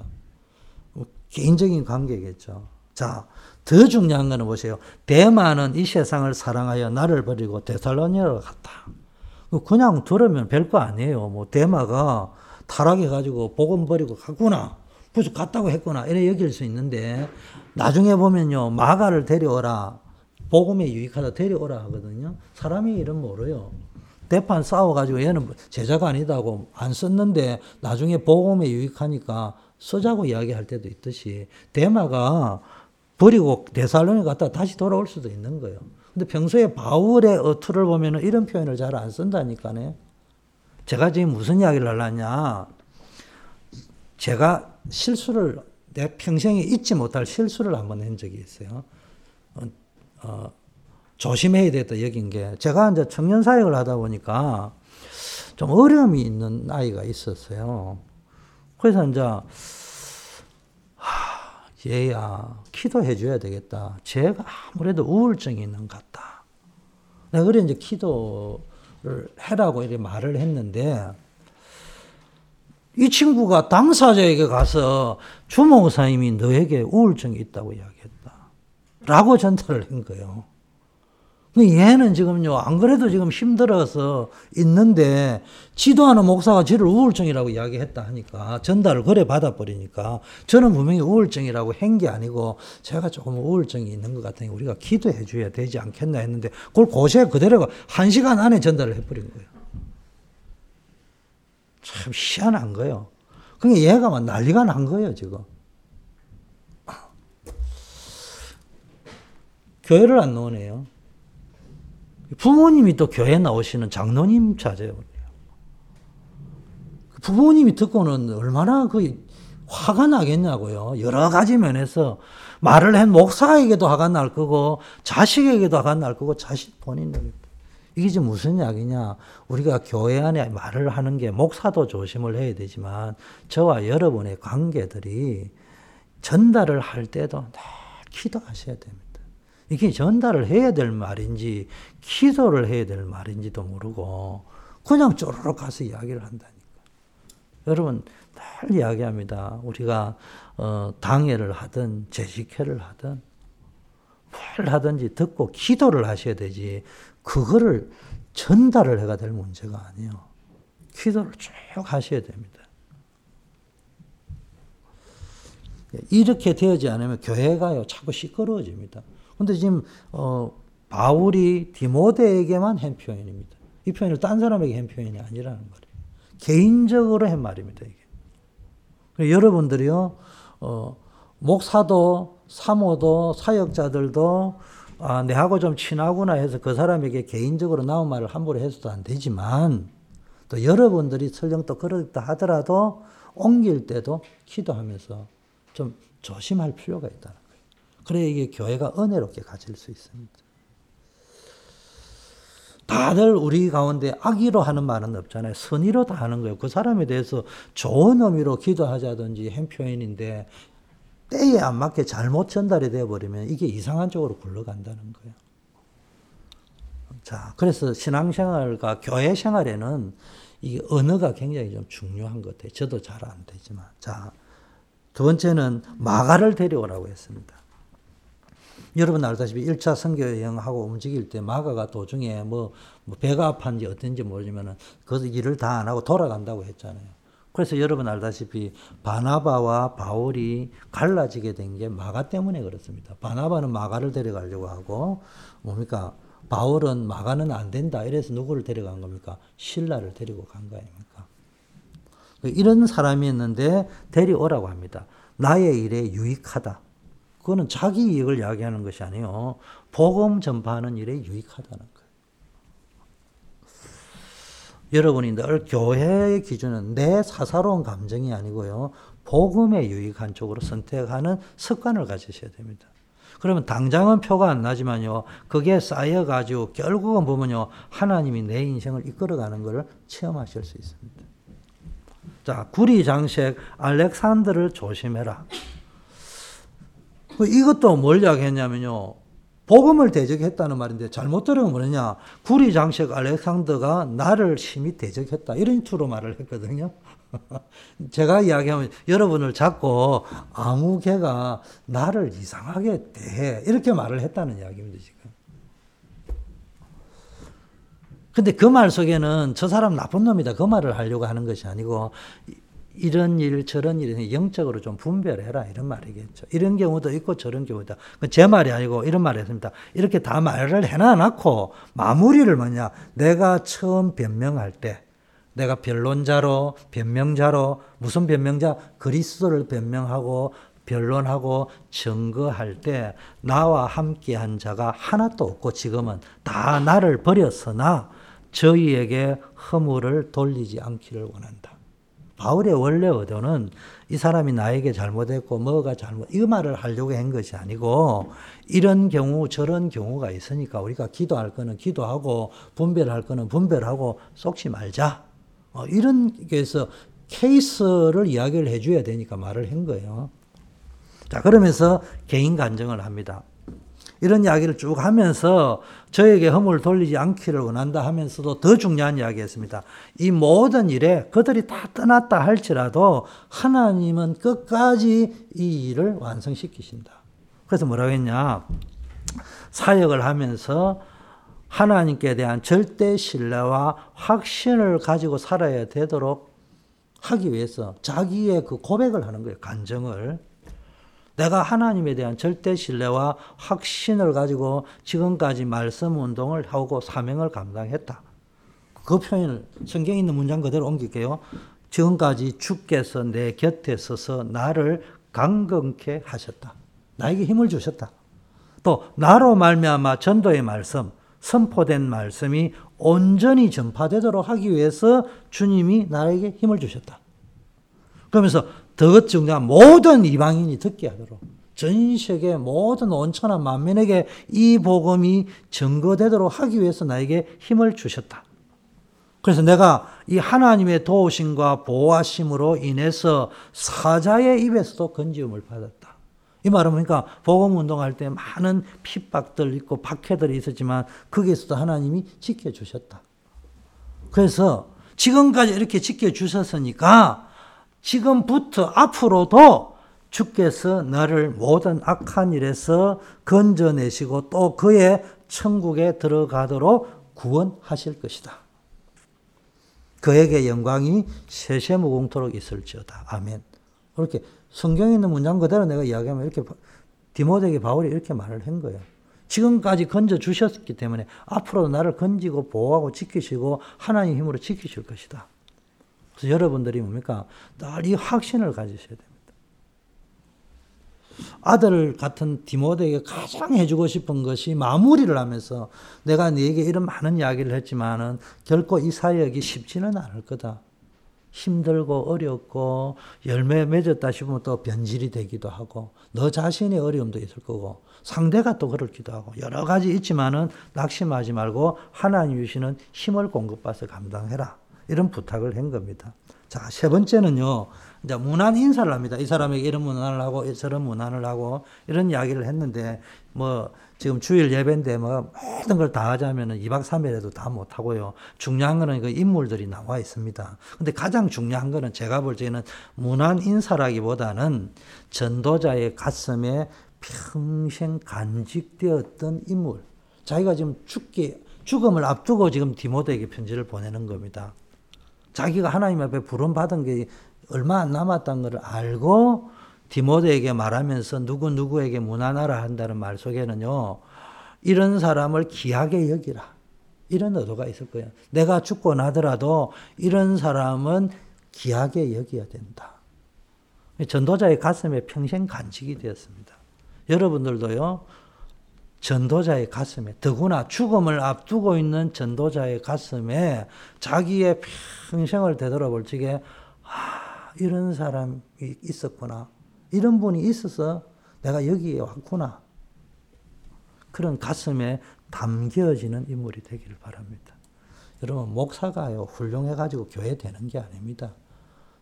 뭐 개인적인 관계겠죠. 자, 더 중요한 거는 보세요. 대만은 이 세상을 사랑하여 나를 버리고 데살로니아로 갔다. 그냥 들으면 별거 아니에요. 뭐 대마가 타락해가지고 복음 버리고 갔구나. 그래서 갔다고 했구나. 이래 여길 수 있는데, 나중에 보면요, 마가를 데려오라. 복음에 유익하다 데려오라 하거든요. 사람이 이름 모르요. 대판 싸워가지고 얘는 제자가 아니다고 안 썼는데, 나중에 복음에 유익하니까 쓰자고 이야기할 때도 있듯이, 대마가 버리고 대살로니 갔다 다시 돌아올 수도 있는 거예요. 근데 평소에 바울의 어투를 보면 이런 표현을 잘 안 쓴다니까요. 제가 지금 무슨 이야기를 하려냐. 제가 실수를 내 평생에 잊지 못할 실수를 한번 한 적이 있어요. 어, 어, 조심해야 되겠다 여긴 게 제가 이제 청년 사역을 하다 보니까 좀 어려움이 있는 아이가 있었어요. 그래서 이제 하, 얘야 기도해 줘야 되겠다. 제가 아무래도 우울증이 있는 것 같다. 내가 그래 이제 기도를 해라고 이렇게 말을 했는데 이 친구가 당사자에게 가서 주목사님이 너에게 우울증이 있다고 이야기했다. 라고 전달을 한 거예요. 얘는 지금요, 안 그래도 지금 힘들어서 있는데, 지도하는 목사가 지를 우울증이라고 이야기했다 하니까, 전달을 그래 받아버리니까, 저는 분명히 우울증이라고 한 게 아니고, 제가 조금 우울증이 있는 것 같으니 우리가 기도해 줘야 되지 않겠나 했는데, 그걸 고세 그대로 한 시간 안에 전달을 해버린 거예요. 참 희한한 거예요. 그러니까 얘가 막 난리가 난 거예요, 지금. 교회를 안 나오네요. 부모님이 또 교회 나오시는 장로님 찾아요. 부모님이 듣고는 얼마나 그 화가 나겠냐고요. 여러 가지 면에서 말을 한 목사에게도 화가 날 거고 자식에게도 화가 날 거고 자식 본인에게 이게 지금 무슨 이야기냐? 우리가 교회 안에 말을 하는 게 목사도 조심을 해야 되지만 저와 여러분의 관계들이 전달을 할 때도 늘 기도하셔야 됩니다. 이게 전달을 해야 될 말인지 기도를 해야 될 말인지도 모르고 그냥 쪼르륵 가서 이야기를 한다니까. 여러분 늘 이야기합니다. 우리가 어, 당회를 하든 재직회를 하든 뭘 하든지 듣고 기도를 하셔야 되지 그거를 전달을 해가 될 문제가 아니에요. 기도를 쭉 하셔야 됩니다. 이렇게 되지 않으면 교회가요 자꾸 시끄러워집니다. 근데 지금 어, 바울이 디모데에게만 한 표현입니다. 이 표현을 딴 사람에게 한 표현이 아니라는 거예요. 개인적으로 한 말입니다. 이게. 여러분들이요, 어, 목사도 사모도 사역자들도 아, 내하고 좀 친하구나 해서 그 사람에게 개인적으로 나온 말을 함부로 해서도 안 되지만 또 여러분들이 설령 또 그렇다 하더라도 옮길 때도 기도하면서 좀 조심할 필요가 거예요. 그래야 이게 교회가 은혜롭게 가질 수 있습니다. 다들 우리 가운데 악의로 하는 말은 없잖아요. 선의로 다 하는 거예요. 그 사람에 대해서 좋은 의미로 기도하자든지 행 표현인데 때에 안 맞게 잘못 전달이 되어버리면 이게 이상한 쪽으로 굴러간다는 거예요. 자, 그래서 신앙생활과 교회 생활에는 이 언어가 굉장히 좀 중요한 것 같아요. 저도 잘 안 되지만. 자, 두 번째는 마가를 데려오라고 했습니다. 여러분 알다시피 1차 선교 여행하고 움직일 때 마가가 도중에 뭐, 뭐 배가 아팠는지 어떤지 모르지만은 그 일을 다 안 하고 돌아간다고 했잖아요. 그래서 여러분 알다시피 바나바와 바울이 갈라지게 된 게 마가 때문에 그렇습니다. 바나바는 마가를 데려가려고 하고 뭡니까? 바울은 마가는 안 된다. 이래서 누구를 데려간 겁니까? 신라를 데리고 간 거 아닙니까? 이런 사람이었는데 데려오라고 합니다. 나의 일에 유익하다. 그거는 자기 이익을 이야기하는 것이 아니요. 복음 전파하는 일에 유익하다는 거예요. 여러분이 늘 교회의 기준은 내 사사로운 감정이 아니고요. 복음에 유익한 쪽으로 선택하는 습관을 가지셔야 됩니다. 그러면 당장은 표가 안 나지만요. 그게 쌓여가지고 결국은 보면요. 하나님이 내 인생을 이끌어가는 것을 체험하실 수 있습니다. 자, 구리 장색 알렉산더를 조심해라. 그 이것도 뭘 이야기했냐면요. 복음을 대적했다는 말인데 잘못 들으면 뭐냐. 구리 장색 알렉산더가 나를 심히 대적했다. 이런 투로 말을 했거든요. [laughs] 제가 이야기하면 여러분을 자꾸 아무 개가 나를 이상하게 대해. 이렇게 말을 했다는 이야기입니다, 지금. 근데 그 말 속에는 저 사람 나쁜 놈이다. 그 말을 하려고 하는 것이 아니고 이런 일, 저런 일에 영적으로 좀 분별해라. 이런 말이겠죠. 이런 경우도 있고 저런 경우도. 제 말이 아니고 이런 말을 했습니다. 이렇게 다 말을 해놔놓고 마무리를 뭐냐. 내가 처음 변명할 때 내가 변론자로, 변명자로, 무슨 변명자? 그리스도를 변명하고 변론하고 증거할 때 나와 함께 한 자가 하나도 없고 지금은 다 나를 버렸으나 저희에게 허물을 돌리지 않기를 원한다. 바울의 원래 의도는 이 사람이 나에게 잘못했고 뭐가 잘못 이 말을 하려고 한 것이 아니고 이런 경우 저런 경우가 있으니까 우리가 기도할 거는 기도하고 분별할 거는 분별하고 쏙지 말자. 어, 이런 게서 케이스를 이야기를 해줘야 되니까 말을 한 거예요. 자 그러면서 개인 간증을 합니다. 이런 이야기를 쭉 하면서 저에게 허물을 돌리지 않기를 원한다 하면서도 더 중요한 이야기 했습니다. 이 모든 일에 그들이 다 떠났다 할지라도 하나님은 끝까지 이 일을 완성시키신다. 그래서 뭐라고 했냐. 사역을 하면서 하나님께 대한 절대 신뢰와 확신을 가지고 살아야 되도록 하기 위해서 자기의 그 고백을 하는 거예요. 간정을. 내가 하나님에 대한 절대 신뢰와 확신을 가지고 지금까지 말씀 운동을 하고 사명을 감당했다. 그 표현을 성경에 있는 문장 그대로 옮길게요. 지금까지 주께서 내 곁에 서서 나를 강건케 하셨다. 나에게 힘을 주셨다. 또 나로 말미암아 전도의 말씀, 선포된 말씀이 온전히 전파되도록 하기 위해서 주님이 나에게 힘을 주셨다. 그러면서 더 중요한 모든 이방인이 듣게 하도록 전 세계 모든 온천한 만민에게 이 복음이 증거되도록 하기 위해서 나에게 힘을 주셨다. 그래서 내가 이 하나님의 도우심과 보호하심으로 인해서 사자의 입에서도 건지움을 받았다. 이 말은 그러니까 복음 운동할 때 많은 핍박들 있고 박해들이 있었지만 거기에서도 하나님이 지켜주셨다. 그래서 지금까지 이렇게 지켜주셨으니까 지금부터 앞으로도 주께서 나를 모든 악한 일에서 건져내시고 또 그의 천국에 들어가도록 구원하실 것이다. 그에게 영광이 세세무공토록 있을지어다. 아멘. 그렇게 성경에 있는 문장 그대로 내가 이야기하면 이렇게 디모데에게 바울이 이렇게 말을 한 거예요. 지금까지 건져 주셨기 때문에 앞으로 나를 건지고 보호하고 지키시고 하나님 힘으로 지키실 것이다. 그래서 여러분들이 뭡니까? 늘 이 확신을 가지셔야 됩니다. 아들 같은 디모데에게 가장 해주고 싶은 것이 마무리를 하면서 내가 네게 이런 많은 이야기를 했지만은 결코 이 사역이 쉽지는 않을 거다. 힘들고 어렵고 열매 맺었다 싶으면 또 변질이 되기도 하고 너 자신의 어려움도 있을 거고 상대가 또 그렇기도 하고 여러 가지 있지만은 낙심하지 말고 하나님 주시는 힘을 공급받아서 감당해라. 이런 부탁을 한 겁니다. 자, 세 번째는요. 이제 문안 인사를 합니다. 이 사람에게 이런 문안을 하고 저런 문안을 하고 이런 이야기를 했는데 뭐 지금 주일 예배인데 뭐 모든 걸 다 하자면은 2박 3일에도 다 못 하고요. 중요한 거는 그 인물들이 나와 있습니다. 근데 가장 중요한 거는 제가 볼 때는 문안 인사라기보다는 전도자의 가슴에 평생 간직되었던 인물. 자기가 지금 죽기 죽음을 앞두고 지금 디모데에게 편지를 보내는 겁니다. 자기가 하나님 앞에 부름 받은 게 얼마 안 남았다는 것을 알고 디모데에게 말하면서 누구 누구에게 문안하라 한다는 말 속에는요. 이런 사람을 귀하게 여기라. 이런 의도가 있을 거예요. 내가 죽고 나더라도 이런 사람은 귀하게 여겨야 된다. 전도자의 가슴에 평생 간직이 되었습니다. 여러분들도요. 전도자의 가슴에 더구나 죽음을 앞두고 있는 전도자의 가슴에 자기의 평생을 되돌아볼 적에 아, 이런 사람이 있었구나. 이런 분이 있어서 내가 여기에 왔구나. 그런 가슴에 담겨지는 인물이 되기를 바랍니다. 여러분, 목사가요, 훌륭해 가지고 교회 되는 게 아닙니다.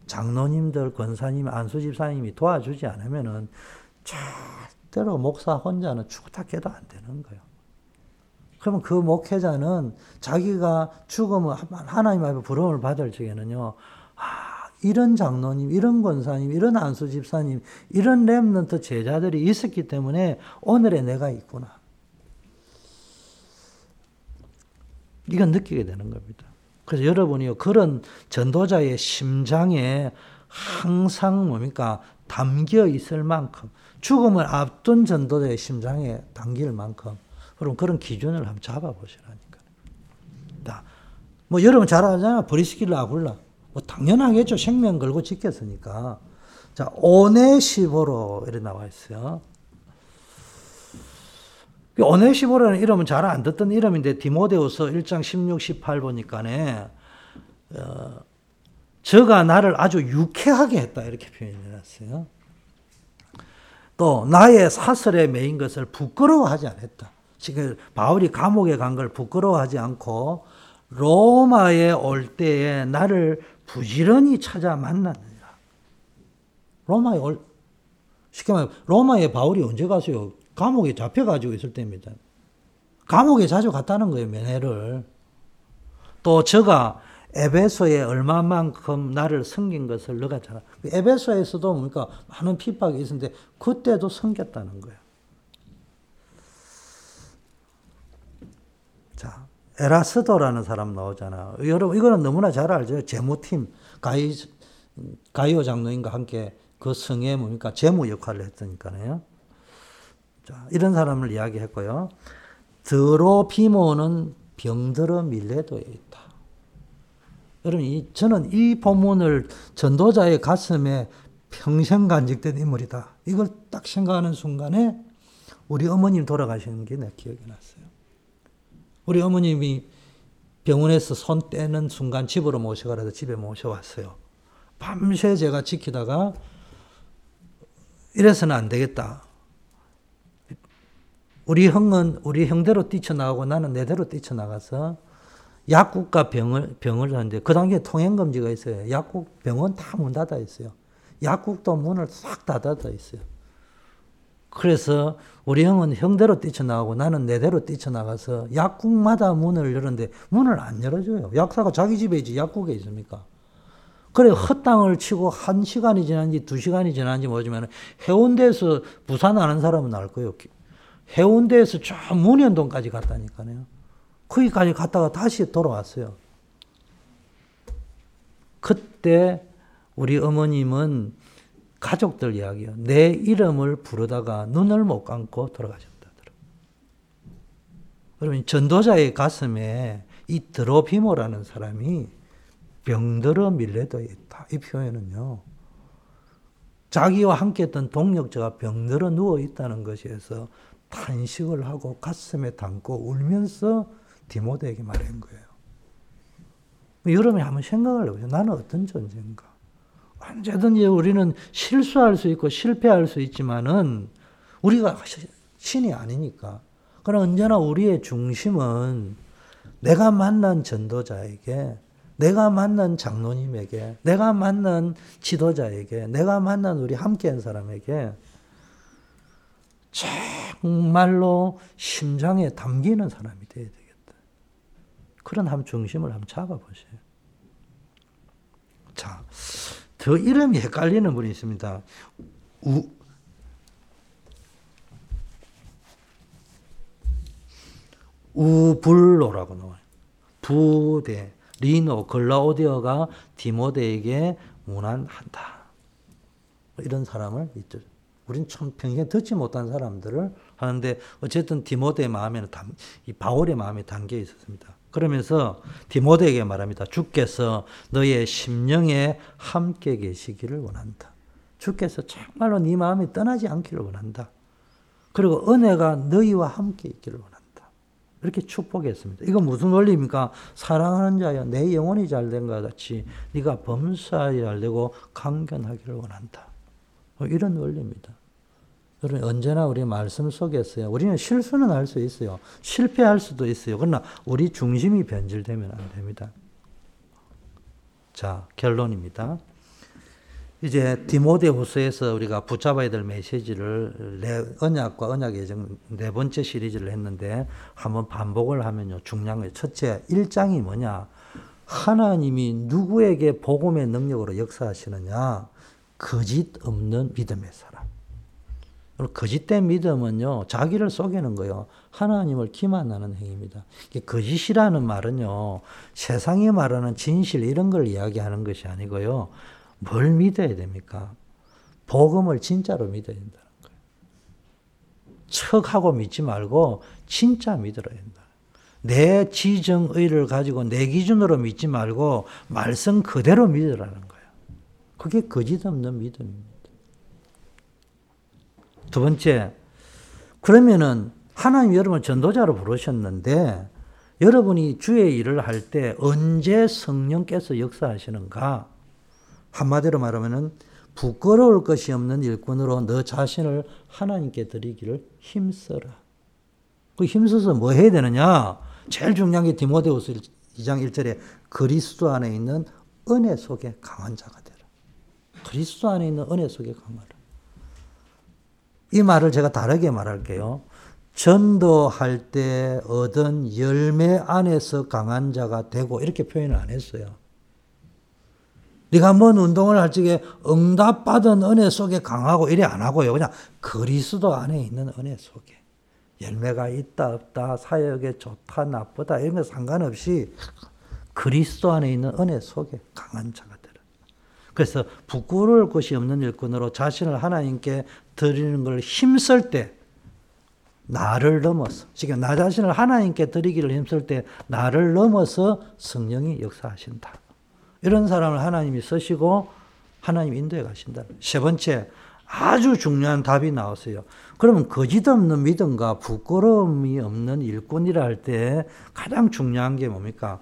장로님들, 권사님, 안수집사님이 도와주지 않으면은 절대로 목사 혼자는 죽다 깨도 안 되는 거예요. 그러면 그 목회자는 자기가 죽으면 하나님 앞에 부름을 받을 적에는요, 아, 이런 장로님, 이런 권사님, 이런 안수 집사님, 이런 렘넌트 제자들이 있었기 때문에 오늘의 내가 있구나. 이건 느끼게 되는 겁니다. 그래서 여러분이 그런 전도자의 심장에 항상 뭡니까? 담겨 있을 만큼, 죽음을 앞둔 전도자의 심장에 담길 만큼, 그럼 그런 기준을 한번 잡아보시라니까. 뭐 여러분 잘 알잖아. 브리스길라 아굴라. 뭐 당연하겠죠. 생명 걸고 지켰으니까. 자, 오네시보로 이렇게 나와 있어요. 오네시보라는 이름은 잘 안 듣던 이름인데 디모데후서 1장 16, 18 보니까네 어, 저가 나를 아주 유쾌하게 했다 이렇게 표현해놨어요. 또 나의 사설에 매인 것을 부끄러워하지 않았다. 지금 바울이 감옥에 간 걸 부끄러워하지 않고 로마에 올 때에 나를 부지런히 찾아 만났느니라. 로마에 올, 쉽게 말해 로마에 바울이 언제 갔어요? 감옥에 잡혀가지고 있을 때입니다. 감옥에 자주 갔다는 거예요, 면회를. 또 저가 에베소에 얼마만큼 나를 섬긴 것을 너가 잘, 에베소에서도 뭡니까? 많은 핍박이 있었는데, 그때도 섬겼다는 거예요. 자, 에라스도라는 사람 나오잖아. 여러분, 이거는 너무나 잘 알죠. 재무팀, 가이, 가이오 장로님과 함께 그 성에 뭡니까? 재무 역할을 했으니까요. 자, 이런 사람을 이야기했고요. 드로피모는 병들어 밀레도에 있다. 여러분, 이, 저는 이 본문을 전도자의 가슴에 평생 간직된 인물이다. 이걸 딱 생각하는 순간에 우리 어머님 돌아가시는 게 내 기억이 났어요. 우리 어머님이 병원에서 손 떼는 순간 집으로 모셔가라서 집에 모셔왔어요. 밤새 제가 지키다가 이래서는 안 되겠다. 우리 형은 우리 형대로 뛰쳐나가고 나는 내대로 뛰쳐나가서 약국과 병을, 병을 하는데 그 당시에 통행금지가 있어요. 약국, 병원 다 문 닫아 있어요. 약국도 문을 싹 닫아 있어요. 그래서 우리 형은 형대로 뛰쳐나가고 나는 내대로 뛰쳐나가서 약국마다 문을 열었는데 문을 안 열어줘요. 약사가 자기 집에 있지 약국에 있습니까? 그래 헛땅을 치고 한 시간이 지난지 두 시간이 지난지 뭐지만 해운대에서 부산 아는 사람은 알 거예요. 해운대에서 저 문현동까지 갔다니까요. 거기까지 갔다가 다시 돌아왔어요. 그때 우리 어머님은 가족들 이야기요. 내 이름을 부르다가 눈을 못 감고 돌아가셨다. 여러분, 전도자의 가슴에 이 드로비모라는 사람이 병들어 밀레도에 있다. 이 표현은요. 자기와 함께 했던 동력자가 병들어 누워 있다는 것에서 탄식을 하고 가슴에 담고 울면서 디모데에게 말한 거예요. 여러분이 한번 생각을 해보세요. 나는 어떤 존재인가? 언제든지 우리는 실수할 수 있고 실패할 수 있지만은 우리가 신이 아니니까. 그러나 언제나 우리의 중심은 내가 만난 전도자에게, 내가 만난 장로님에게, 내가 만난 지도자에게, 내가 만난 우리 함께한 사람에게 정말로 심장에 담기는 되겠다. 그런 한 중심을 한번 잡아보세요. 자, 더 이름이 헷갈리는 분이 있습니다. 우, 우불로라고 나와요. 부대, 리노, 글라오디어가 디모데에게 문안한다. 이런 사람을 있죠. 우린 참 평생 듣지 못한 사람들을 하는데 어쨌든 디모데의 마음에는 담, 이 바울의 마음에 담겨 있었습니다. 그러면서 디모데에게 말합니다. 주께서 너의 심령에 함께 계시기를 원한다. 주께서 정말로 네 마음이 떠나지 않기를 원한다. 그리고 은혜가 너희와 함께 있기를 원한다. 이렇게 축복했습니다. 이거 무슨 원리입니까? 사랑하는 자여 내 영혼이 잘된 것 같이 네가 범사에 잘되고 강건하기를 원한다. 뭐 이런 원리입니다. 여러분 언제나 우리 말씀 속에서요. 우리는 실수는 할 수 있어요. 실패할 수도 있어요. 그러나 우리 중심이 변질되면 안 됩니다. 자, 결론입니다. 이제 디모데후서에서 우리가 붙잡아야 될 메시지를 내 언약과 언약의 예정 네 번째 시리즈를 했는데 한번 반복을 하면요 중요한 거예요. 첫째 1장이 뭐냐? 하나님이 누구에게 복음의 능력으로 역사하시느냐? 거짓 없는 믿음의 사람. 거짓된 믿음은요, 자기를 속이는 거요. 하나님을 기만하는 행위입니다. 거짓이라는 말은요, 세상이 말하는 진실 이런 걸 이야기하는 것이 아니고요. 뭘 믿어야 됩니까? 복음을 진짜로 믿어야 된다는 거예요. 척하고 믿지 말고 진짜 믿어야 된다. 내 지정의를 가지고 내 기준으로 믿지 말고 말씀 그대로 믿으라는 거예요. 그게 거짓 없는 믿음입니다. 두 번째, 그러면은 하나님 여러분 전도자로 부르셨는데 여러분이 주의 일을 할 때 언제 성령께서 역사하시는가? 한마디로 말하면은 부끄러울 것이 없는 일꾼으로 너 자신을 하나님께 드리기를 힘써라. 그 힘써서 뭐 해야 되느냐? 제일 중요한 게 디모데후서 2장 1절에 그리스도 안에 있는 은혜 속에 강한 자가 되라. 그리스도 안에 있는 은혜 속에 강하라. 이 말을 제가 다르게 말할게요. 전도할 때 얻은 열매 안에서 강한 자가 되고 이렇게 표현을 안 했어요. 네가 뭔 운동을 할 적에 응답받은 은혜 속에 강하고 이래 안 하고요. 그냥 그리스도 안에 있는 은혜 속에 열매가 있다 없다 사역에 좋다 나쁘다 이런 거 상관없이 그리스도 안에 있는 은혜 속에 강한 자가. 그래서 부끄러울 것이 없는 일꾼으로 자신을 하나님께 드리는 걸 힘쓸 때 나를 넘어서 지금 나 자신을 하나님께 드리기를 힘쓸 때 나를 넘어서 성령이 역사하신다. 이런 사람을 하나님이 쓰시고 하나님 인도해 가신다. 세 번째, 아주 중요한 답이 나왔어요. 그러면 거짓 없는 믿음과 부끄러움이 없는 일꾼이라 할 때 가장 중요한 게 뭡니까?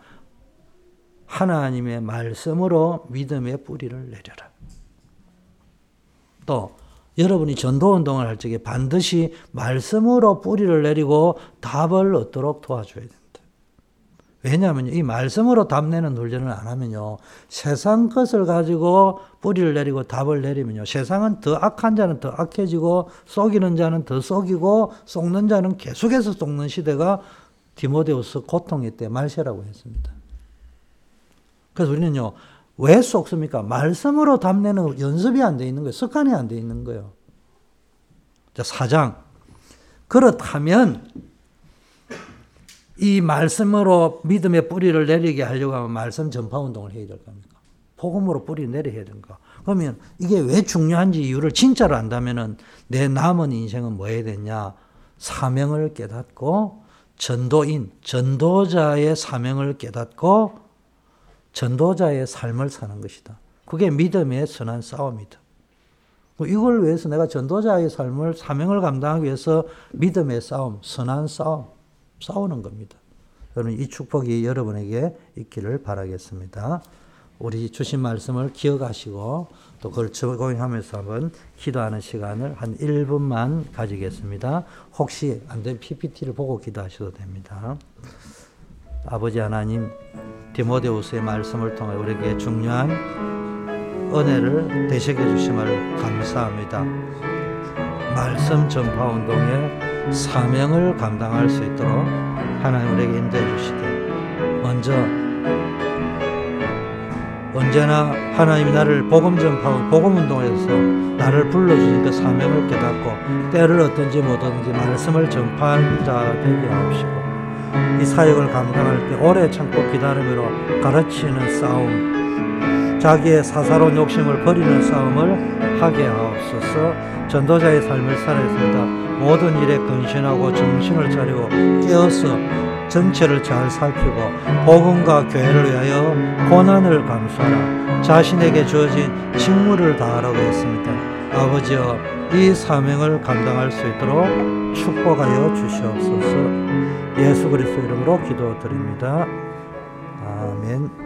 하나님의 말씀으로 믿음의 뿌리를 내려라. 또 여러분이 전도 운동을 할 적에 반드시 말씀으로 뿌리를 내리고 답을 얻도록 도와줘야 된다. 왜냐하면 이 말씀으로 답 내는 훈련을 안 하면요. 세상 것을 가지고 뿌리를 내리고 답을 내리면요. 세상은 더 악한 자는 더 악해지고 속이는 자는 더 속이고 속는 자는 계속해서 속는 시대가 디모데우스 고통의 때 말세라고 했습니다. 그래서 우리는요. 왜 속습니까? 말씀으로 답 내는 연습이 안 돼 있는 거예요. 습관이 안 돼 있는 거예요. 자, 사장. 그렇다면 이 말씀으로 믿음의 뿌리를 내리게 하려고 하면 말씀 전파 운동을 해야 될 겁니까? 복음으로 뿌리 내려야 되는가? 그러면 이게 왜 중요한지 이유를 진짜로 안다면은 내 남은 인생은 뭐 해야 되냐? 사명을 깨닫고 전도인, 전도자의 사명을 깨닫고 전도자의 삶을 사는 것이다. 그게 믿음의 선한 싸움이다. 이걸 위해서 내가 전도자의 삶을 사명을 감당하기 위해서 믿음의 싸움, 선한 싸움, 싸우는 겁니다. 저는 이 축복이 여러분에게 있기를 바라겠습니다. 우리 주신 말씀을 기억하시고 또 그걸 적용하면서 한번 기도하는 시간을 한 1분만 가지겠습니다. 혹시 안 되면 PPT를 보고 기도하셔도 됩니다. 아버지 하나님, 디모데후서의 말씀을 통해 우리에게 중요한 은혜를 되새겨 주심을 감사합니다. 말씀 전파 운동의 사명을 감당할 수 있도록 하나님 우리에게 인도해 주시되 먼저 언제나 하나님이 나를 복음 전파하고 복음 운동에서 나를 불러주신 그 사명을 깨닫고 때를 어떤지 못하든지 말씀을 전파하는 자 되게 하옵시고 이 사역을 감당할 때 오래 참고 기다림으로 가르치는 싸움 자기의 사사로운 욕심을 버리는 싸움을 하게 하옵소서. 전도자의 삶을 살아있습니다. 모든 일에 근신하고 정신을 차리고 깨어서 전체를 잘 살피고 복음과 교회를 위하여 고난을 감수하라. 자신에게 주어진 직무를 다하라고 했습니다. 아버지여 이 사명을 감당할 수 있도록 축복하여 주시옵소서 예수 그리스도 이름으로 기도드립니다. 아멘